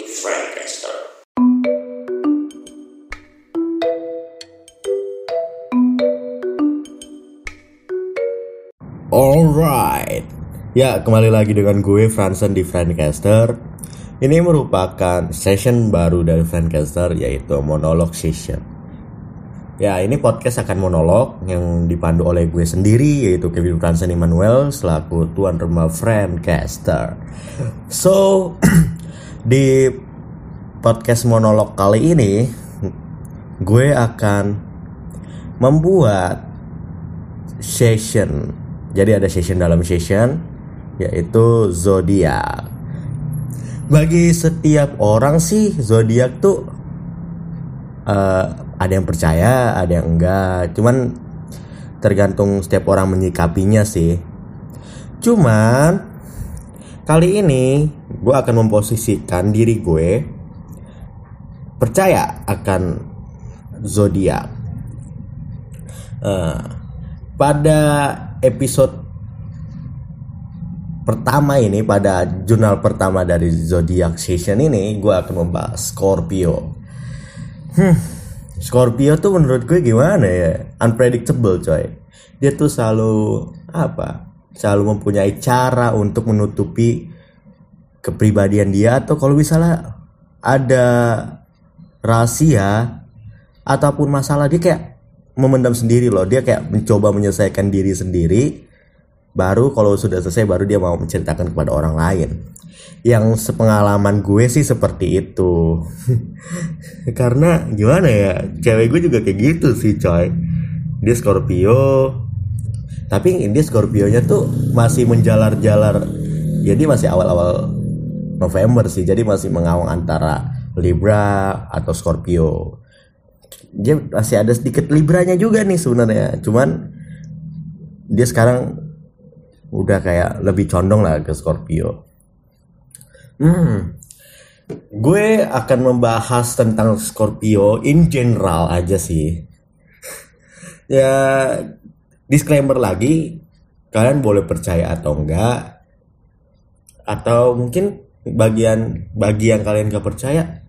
di Frankcaster. Alright, ya kembali lagi dengan gue Franson di Friendcaster. Ini merupakan session baru dari Friendcaster yaitu monolog session. Ya ini podcast akan monolog yang dipandu oleh gue sendiri yaitu Kevin Franson Emmanuel selaku tuan rumah Friendcaster. So di podcast monolog kali ini gue akan membuat session jadi ada session dalam session yaitu zodiak. Bagi setiap orang sih zodiak tuh uh, ada yang percaya, ada yang enggak. Cuman tergantung setiap orang menyikapinya sih. Cuman kali ini gue akan memposisikan diri gue percaya akan zodiak. Uh, pada episode pertama ini pada jurnal pertama dari zodiak session ini gue akan membahas Scorpio. Hmm, Scorpio tuh menurut gue gimana ya? Unpredictable coy. Dia tuh selalu apa? Selalu mempunyai cara untuk menutupi kepribadian dia atau kalau misalnya ada rahasia ataupun masalah dia kayak memendam sendiri loh. Dia kayak mencoba menyelesaikan diri sendiri baru kalau sudah selesai baru dia mau menceritakan kepada orang lain. Yang sepengalaman gue sih seperti itu. Karena gimana ya cewek gue juga kayak gitu sih coy. Dia Scorpio. Tapi dia Scorpionya tuh masih menjalar-jalar. Jadi masih awal-awal November sih jadi masih mengawang antara Libra atau Scorpio. Dia masih ada sedikit libranya juga nih sebenarnya cuman dia sekarang udah kayak lebih condong lah ke Scorpio. Hmm gue akan membahas tentang Scorpio in general aja sih. Ya disclaimer lagi kalian boleh percaya atau enggak atau mungkin bagian bagi yang kalian gak percaya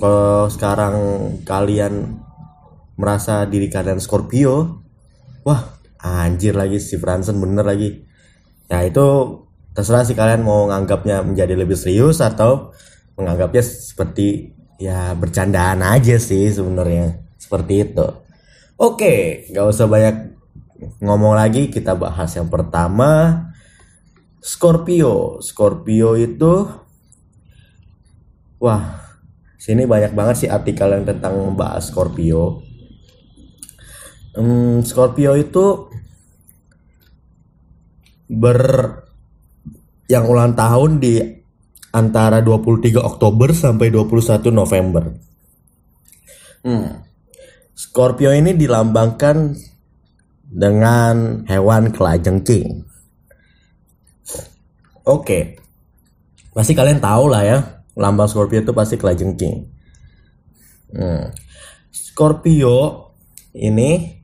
kalau sekarang kalian merasa diri kalian Scorpio wah anjir lagi si Franson bener lagi. Ya itu terserah sih kalian mau nganggapnya menjadi lebih serius atau menganggapnya seperti ya bercandaan aja sih sebenarnya seperti itu. Oke nggak usah banyak ngomong lagi kita bahas yang pertama Scorpio Scorpio itu wah sini banyak banget sih artikel yang tentang membahas Scorpio. Hmm, Scorpio itu ber yang ulang tahun di antara 23 Oktober sampai 21 November. Hmm. Scorpio ini dilambangkan dengan hewan kelajengking. Oke. Pasti kalian tahu lah ya, lambang Scorpio itu pasti kelajengking. Hmm. Scorpio ini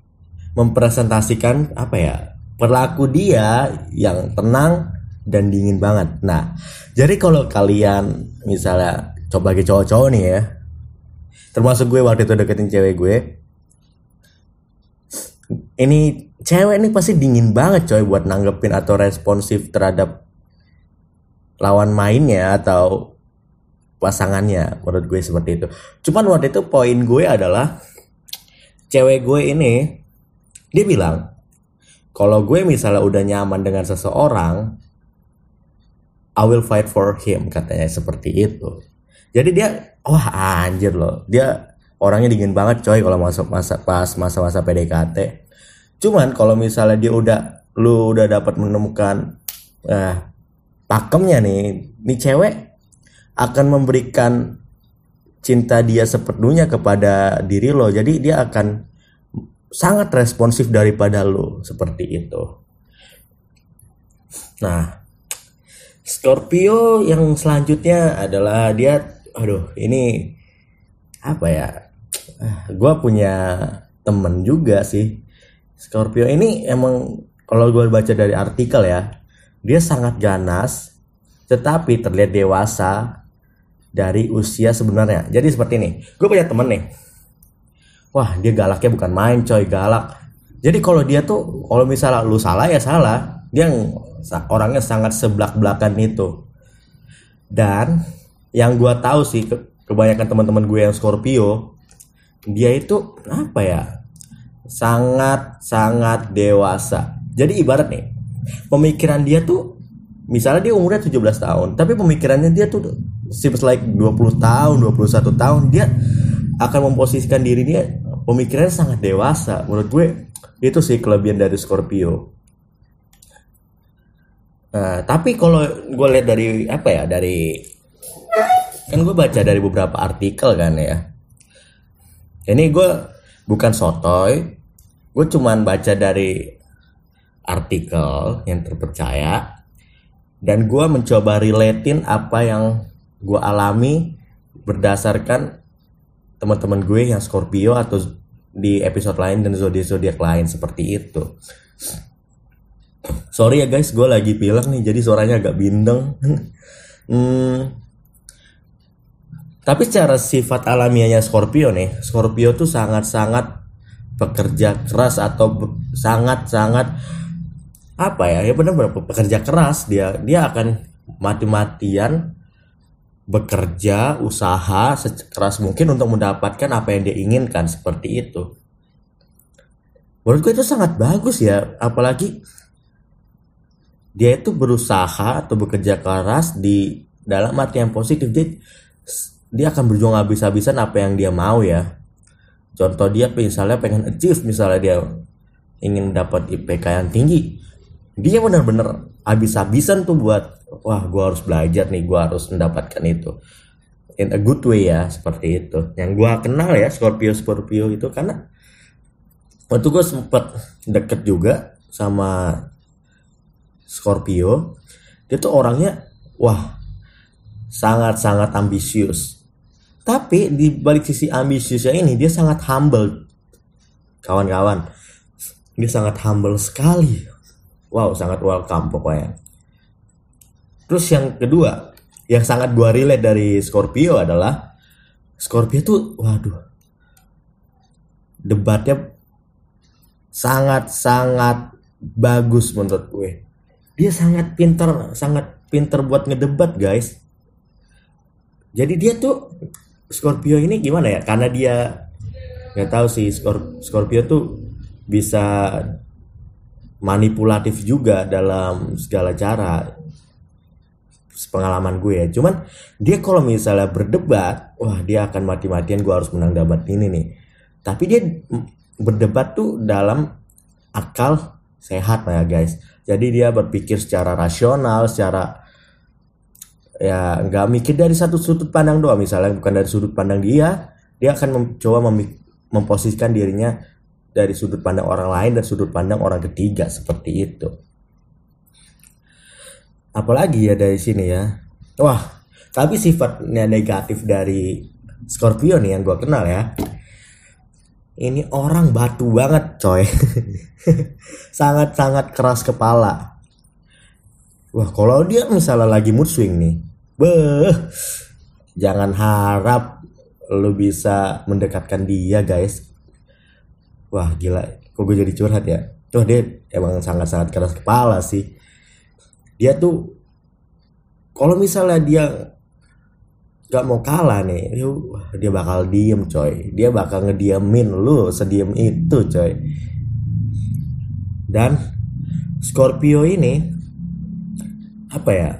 mempresentasikan apa ya? Perilaku dia yang tenang dan dingin banget. Nah, jadi kalau kalian misalnya coba ke cowok-cowok nih ya, termasuk gue waktu itu deketin cewek gue, ini cewek ini pasti dingin banget coy buat nanggepin atau responsif terhadap lawan mainnya atau pasangannya menurut gue seperti itu. Cuman waktu itu poin gue adalah cewek gue ini dia bilang kalau gue misalnya udah nyaman dengan seseorang I will fight for him katanya seperti itu. Jadi dia wah anjir loh. Dia orangnya dingin banget coy kalau masuk masa pas masa-masa PDKT cuman kalau misalnya dia udah lu udah dapat menemukan eh, pakemnya nih nih cewek akan memberikan cinta dia sepenuhnya kepada diri lo. Jadi dia akan sangat responsif daripada lo seperti itu. Nah Scorpio yang selanjutnya adalah dia aduh ini apa ya? Gue punya temen juga sih. Scorpio ini emang kalau gue baca dari artikel ya dia sangat ganas tetapi terlihat dewasa dari usia sebenarnya. Jadi seperti ini gue punya temen nih. Wah dia galaknya bukan main coy galak. Jadi kalau dia tuh kalau misalnya lu salah ya salah. Dia orangnya sangat seblak belakan itu. Dan yang gue tahu sih kebanyakan teman-teman gue yang Scorpio dia itu apa ya sangat sangat dewasa. Jadi ibarat nih pemikiran dia tuh misalnya dia umurnya 17 tahun tapi pemikirannya dia tuh seems like 20 tahun 21 tahun dia akan memposisikan diri dia pemikirannya sangat dewasa. Menurut gue itu sih kelebihan dari Scorpio. Nah tapi kalau gue lihat dari apa ya dari kan gue baca dari beberapa artikel kan ya. Ini gue bukan sotoy gue cuman baca dari artikel yang terpercaya dan gue mencoba relatein apa yang gue alami berdasarkan teman-teman gue yang Scorpio atau di episode lain dan zodiak zodiak lain seperti itu. Sorry ya guys, gue lagi pilek nih, jadi suaranya agak bindeng. hmm, tapi secara sifat alamiahnya Scorpio nih, Scorpio tuh sangat-sangat pekerja keras atau sangat-sangat apa ya? Ya benar-benar pekerja keras dia. Dia akan mati-matian bekerja, usaha sekeras mungkin untuk mendapatkan apa yang dia inginkan seperti itu. Menurutku itu sangat bagus ya, apalagi dia itu berusaha atau bekerja keras di dalam arti yang positif dia dia akan berjuang habis-habisan apa yang dia mau ya. Contoh dia misalnya pengen achieve misalnya dia ingin dapat IPK yang tinggi, dia benar-benar habis-habisan tuh buat wah gue harus belajar nih gue harus mendapatkan itu. In a good way ya seperti itu. Yang gue kenal ya Scorpio Scorpio itu karena waktu gue sempet deket juga sama Scorpio dia tuh orangnya wah sangat-sangat ambisius. Tapi di balik sisi ambisiusnya ini dia sangat humble. Kawan-kawan dia sangat humble sekali wow sangat welcome pokoknya Terus yang kedua, yang sangat gua relate dari Scorpio adalah Scorpio tuh waduh. Debatnya sangat-sangat bagus menurut gue. Dia sangat pinter, sangat pinter buat ngedebat, guys. Jadi dia tuh Scorpio ini gimana ya? Karena dia nggak tahu sih Scorpio tuh bisa manipulatif juga dalam segala cara. Pengalaman gue ya. Cuman dia kalau misalnya berdebat wah dia akan mati-matian gue harus menang debat ini nih. Tapi dia berdebat tuh dalam akal sehat lah ya guys. Jadi dia berpikir secara rasional secara ya nggak mikir dari satu sudut pandang doang. Misalnya bukan dari sudut pandang dia dia akan mencoba mem memposisikan dirinya dari sudut pandang orang lain dan sudut pandang orang ketiga seperti itu. Apalagi ya dari sini ya. Wah tapi sifatnya negatif dari Scorpio nih yang gue kenal ya. Ini orang batu banget coy. Sangat-sangat keras kepala. Wah kalau dia misalnya lagi mood swing nih beh jangan harap lu bisa mendekatkan dia guys wah gila. Kok gue jadi curhat ya? Tuh dia emang sangat-sangat keras kepala sih. Dia tuh kalau misalnya dia gak mau kalah nih dia bakal diem coy. Dia bakal ngediamin lu sediem itu coy. Dan Scorpio ini apa ya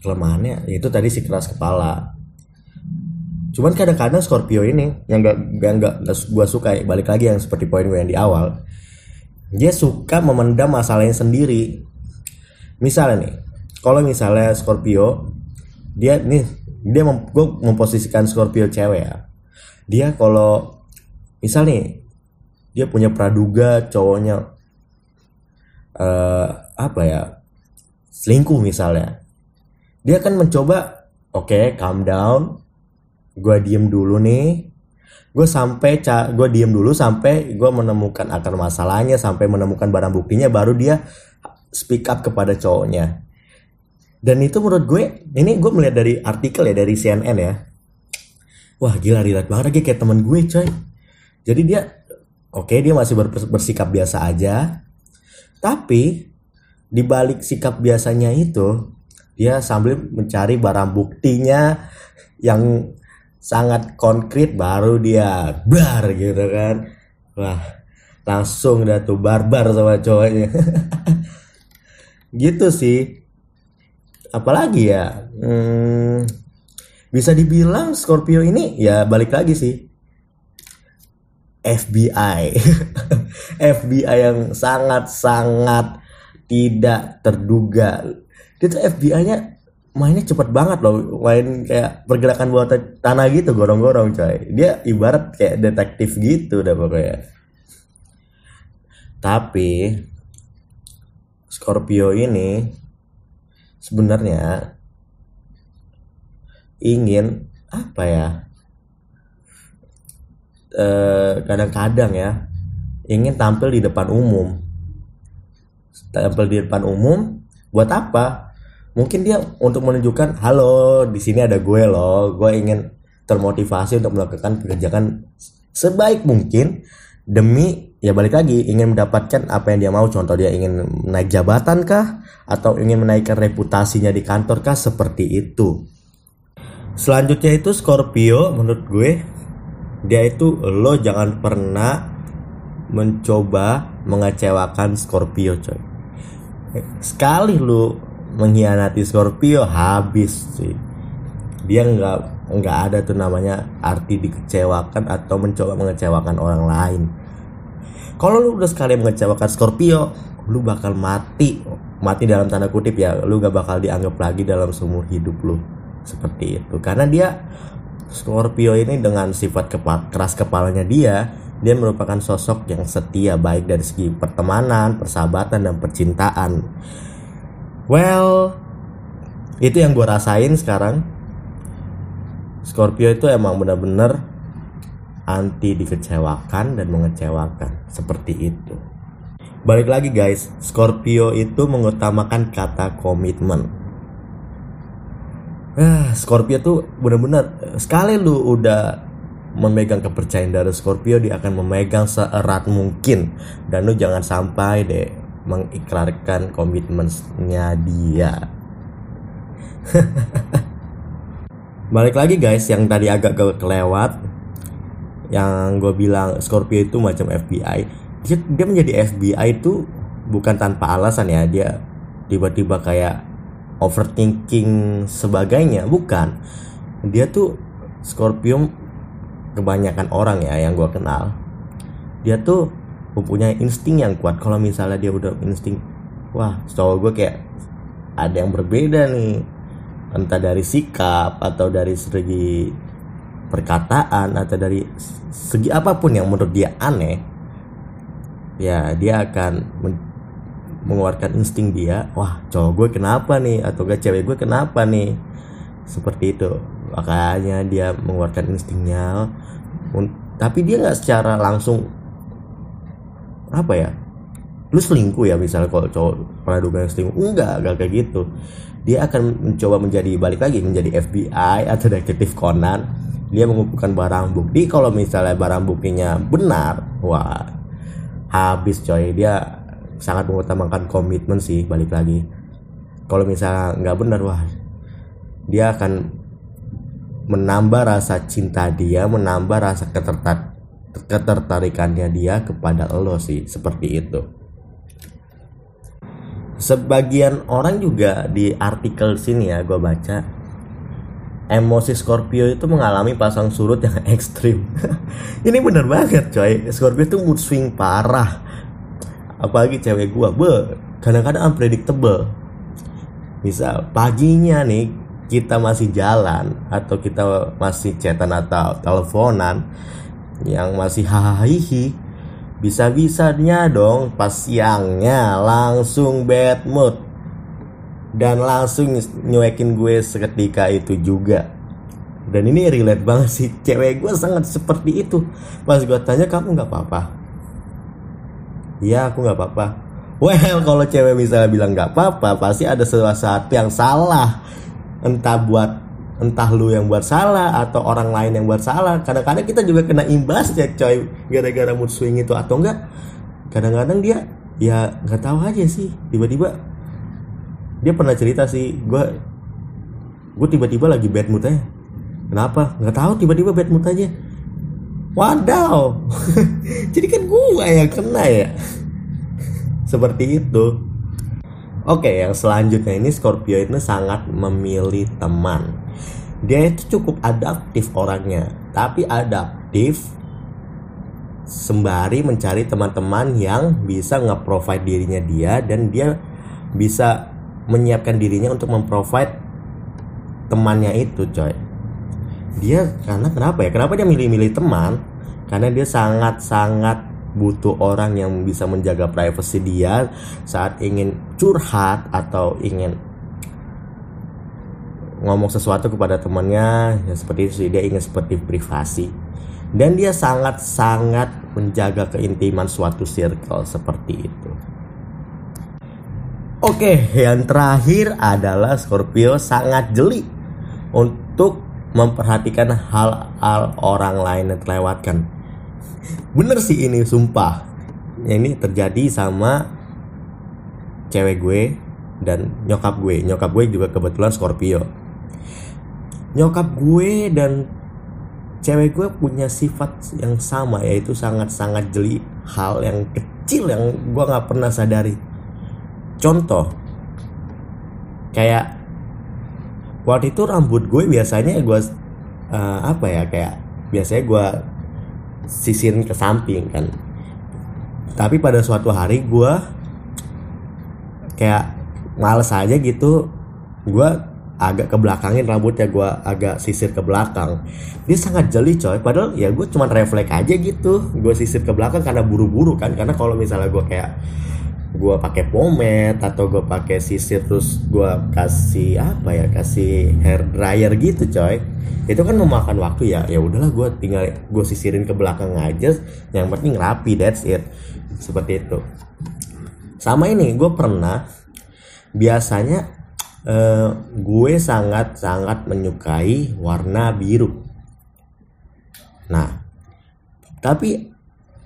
kelemahannya? Itu tadi si keras kepala cuman kadang-kadang Scorpio ini yang gak gak, gak, gak gua suka balik lagi yang seperti poin gue yang di awal dia suka memendam masalahnya sendiri. Misalnya nih kalau misalnya Scorpio dia nih dia mem, gue memposisikan Scorpio cewek ya. Dia kalau misal nih dia punya praduga cowoknya uh, apa ya selingkuh misalnya dia akan mencoba oke okay, calm down gue diem dulu nih. Gue sampai gue diem dulu sampai gue menemukan akar masalahnya sampai menemukan barang buktinya baru dia speak up kepada cowoknya. Dan itu menurut gue ini gue melihat dari artikel ya dari CNN ya. Wah gila relate banget lagi kayak temen gue coy. Jadi dia oke okay, dia masih bersikap biasa aja. Tapi di balik sikap biasanya itu dia sambil mencari barang buktinya yang sangat konkret baru dia. Bar gitu kan. Wah langsung dah tuh barbar sama cowoknya. Gitu sih. Apalagi ya hmm, bisa dibilang Scorpio ini ya balik lagi sih. FBI FBI yang sangat-sangat tidak terduga. Dia tuh FBI-nya mainnya cepet banget loh. Main kayak pergerakan bawah tanah gitu gorong-gorong coy. Dia ibarat kayak detektif gitu udah pokoknya. Tapi Scorpio ini sebenarnya ingin apa ya? Eh, kadang-kadang ya ingin tampil di depan umum. Tampil di depan umum buat apa mungkin dia untuk menunjukkan halo di sini ada gue loh. Gue ingin termotivasi untuk melakukan pekerjaan sebaik mungkin demi ya balik lagi ingin mendapatkan apa yang dia mau. Contoh dia ingin naik jabatan kah? Atau ingin menaikkan reputasinya di kantor kah? Seperti itu. Selanjutnya itu Scorpio menurut gue dia itu lo jangan pernah mencoba mengecewakan Scorpio coy. Sekali lu mengkhianati Scorpio habis sih. Dia nggak nggak ada tuh namanya arti dikecewakan atau mencoba mengecewakan orang lain. Kalau lu udah sekali mengecewakan Scorpio lu bakal mati. Mati dalam tanda kutip ya lu gak bakal dianggap lagi dalam seumur hidup lu. Seperti itu. Karena dia Scorpio ini dengan sifat kepa keras kepalanya dia dia merupakan sosok yang setia baik dari segi pertemanan, persahabatan dan percintaan. Well, itu yang gue rasain sekarang. Scorpio itu emang benar-benar anti dikecewakan dan mengecewakan seperti itu. Balik lagi guys, Scorpio itu mengutamakan kata komitmen. Ah, Scorpio tuh benar-benar sekali lu udah memegang kepercayaan dari Scorpio dia akan memegang seerat mungkin dan lu jangan sampai deh mengikrarkan komitmennya dia. Balik lagi guys yang tadi agak kelewat. Yang gue bilang Scorpio itu macam FBI dia, dia menjadi FBI itu bukan tanpa alasan ya. Dia tiba-tiba kayak overthinking sebagainya. Bukan. Dia tuh Scorpio kebanyakan orang ya yang gue kenal. Dia tuh mempunyai insting yang kuat. Kalau misalnya dia udah insting wah cowok gue kayak ada yang berbeda nih. Entah dari sikap atau dari segi perkataan atau dari segi apa pun yang menurut dia aneh ya dia akan mengeluarkan insting dia wah cowok gue kenapa nih? Atau gak cewek gue kenapa nih? Seperti itu. Makanya dia mengeluarkan instingnya. Tapi dia nggak secara langsung apa ya? Lu selingkuh ya misalnya kalau cowok pernah dugaan selingkuh. Enggak enggak kayak gitu. Dia akan mencoba menjadi balik lagi menjadi FBI atau detektif Conan. Dia mengumpulkan barang bukti. Kalau misalnya barang buktinya benar wah habis coy. Dia sangat mengutamakan komitmen sih balik lagi. Kalau misalnya nggak benar wah dia akan menambah rasa cinta dia, menambah rasa ketertar ketertarikannya dia kepada lo sih, seperti itu. Sebagian orang juga di artikel sini ya gue baca emosi Scorpio itu mengalami pasang surut yang ekstrim. Ini bener banget coy. Scorpio itu mood swing parah. Apalagi cewek gue, be, kadang-kadang unpredictable. Misal paginya nih kita masih jalan atau kita masih chatan atau teleponan yang masih hahaha bisa-bisanya dong pas siangnya langsung bad mood. Dan langsung nyuekin gue seketika itu juga. Dan ini relate banget sih cewek gue sangat seperti itu. Pas gue tanya kamu nggak apa-apa? Iya aku nggak apa-apa. Well kalau cewek misalnya bilang nggak apa-apa pasti ada sesuatu yang salah. Entah buat entah lu yang buat salah atau orang lain yang buat salah. Kadang-kadang kita juga kena imbas ya coy gara-gara mood swing itu. Atau enggak kadang-kadang dia ya nggak tahu aja sih. Tiba-tiba dia pernah cerita sih gue gue tiba-tiba lagi bad mood aja. Kenapa? Nggak tahu tiba-tiba bad mood aja. Wadaw. Jadi kan gue yang kena ya. Seperti itu. Oke yang selanjutnya ini Scorpio itu sangat memilih teman dia itu cukup adaptif orangnya. Tapi adaptif sembari mencari teman-teman yang bisa nge-provide dirinya dia dan dia bisa menyiapkan dirinya untuk memprovide temannya itu coy. Dia karena kenapa ya? Kenapa dia milih-milih teman? Karena dia sangat-sangat butuh orang yang bisa menjaga privasi dia saat ingin curhat atau ingin ngomong sesuatu kepada temannya ya seperti itu dia ingin seperti privasi dan dia sangat-sangat menjaga keintiman suatu circle seperti itu Oke, yang terakhir adalah Scorpio sangat jeli untuk memperhatikan hal-hal orang lain yang terlewatkan. Bener sih ini, sumpah. Ini terjadi sama cewek gue dan nyokap gue. Nyokap gue juga kebetulan Scorpio. Nyokap gue dan cewek gue punya sifat yang sama yaitu sangat-sangat jeli. Hal yang kecil yang gue nggak pernah sadari. Contoh kayak waktu itu rambut gue biasanya gue uh, apa ya kayak biasanya gue sisirin ke samping kan. Tapi pada suatu hari gue kayak males aja gitu. Gue agak ke belakangin rambutnya gue agak sisir ke belakang. Dia sangat jeli coy. Padahal ya gue cuma refleks aja gitu. Gue sisir ke belakang karena buru-buru kan. Karena kalau misalnya gue kayak gue pakai pomade atau gue pakai sisir terus gue kasih apa ya kasih hair dryer gitu coy itu kan memakan waktu ya. Ya udahlah gue tinggal gue sisirin ke belakang aja. Yang penting rapi that's it. Seperti itu. Sama ini gue pernah biasanya uh, gue sangat sangat menyukai warna biru. Nah tapi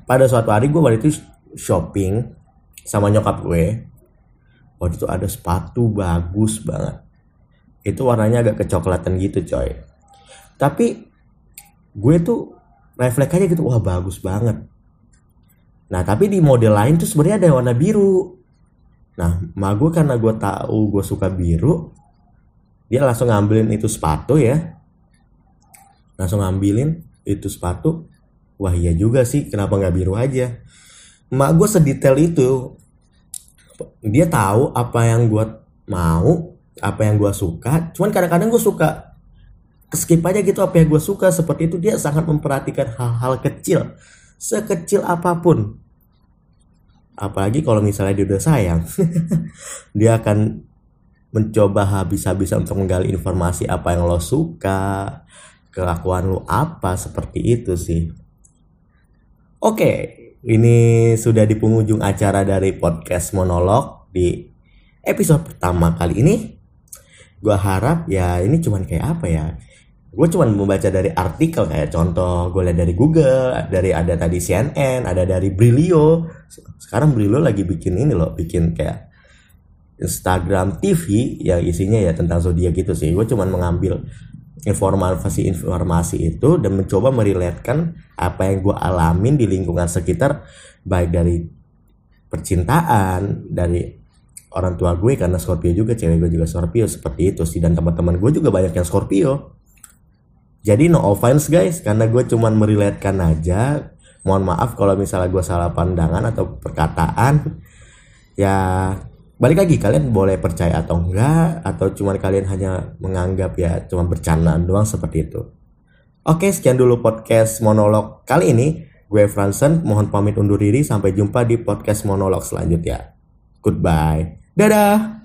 pada suatu hari gue waktu itu shopping sama nyokap gue waktu itu ada sepatu bagus banget. Itu warnanya agak kecoklatan gitu coy. Tapi gue tuh refleks aja gitu wah bagus banget. Nah tapi di model lain tuh sebenarnya ada warna biru nah ma gue karena gue tahu gue suka biru dia langsung ngambilin itu sepatu ya. Langsung ngambilin itu sepatu. Wah iya juga sih kenapa nggak biru aja? Mak gue sedetail itu. Dia tahu apa yang gue mau apa yang gue suka. Cuman kadang-kadang gue suka skip aja gitu apa yang gue suka. Seperti itu dia sangat memperhatikan hal-hal kecil sekecil apa pun apalagi kalau misalnya dia udah sayang dia akan mencoba habis-habisan untuk menggali informasi apa yang lo suka kelakuan lo apa seperti itu sih oke ini sudah di penghujung acara dari podcast monolog di episode pertama kali ini. Gue harap ya ini cuman kayak apa ya? Gue cuman membaca dari artikel kayak contoh gue lihat dari Google, dari ada tadi CNN, ada dari Brilio. Sekarang Brilio lagi bikin ini loh, bikin kayak Instagram TV yang isinya ya tentang zodiak gitu sih. Gue cuman mengambil informasi-informasi itu dan mencoba meriletkan apa yang gue alamin di lingkungan sekitar baik dari percintaan dari orang tua gue karena Scorpio juga cewek gue juga Scorpio seperti itu sih dan teman-teman gue juga banyak yang Scorpio jadi no offense guys. Karena gue cuman meriletkan aja. Mohon maaf kalau misalnya gue salah pandangan atau perkataan. Ya balik lagi kalian boleh percaya atau enggak atau cuma kalian hanya menganggap ya cuma bercandaan doang seperti itu. Oke sekian dulu podcast monolog kali ini. Gue Fransen mohon pamit undur diri. Sampai jumpa di podcast monolog selanjutnya. Goodbye. Dadah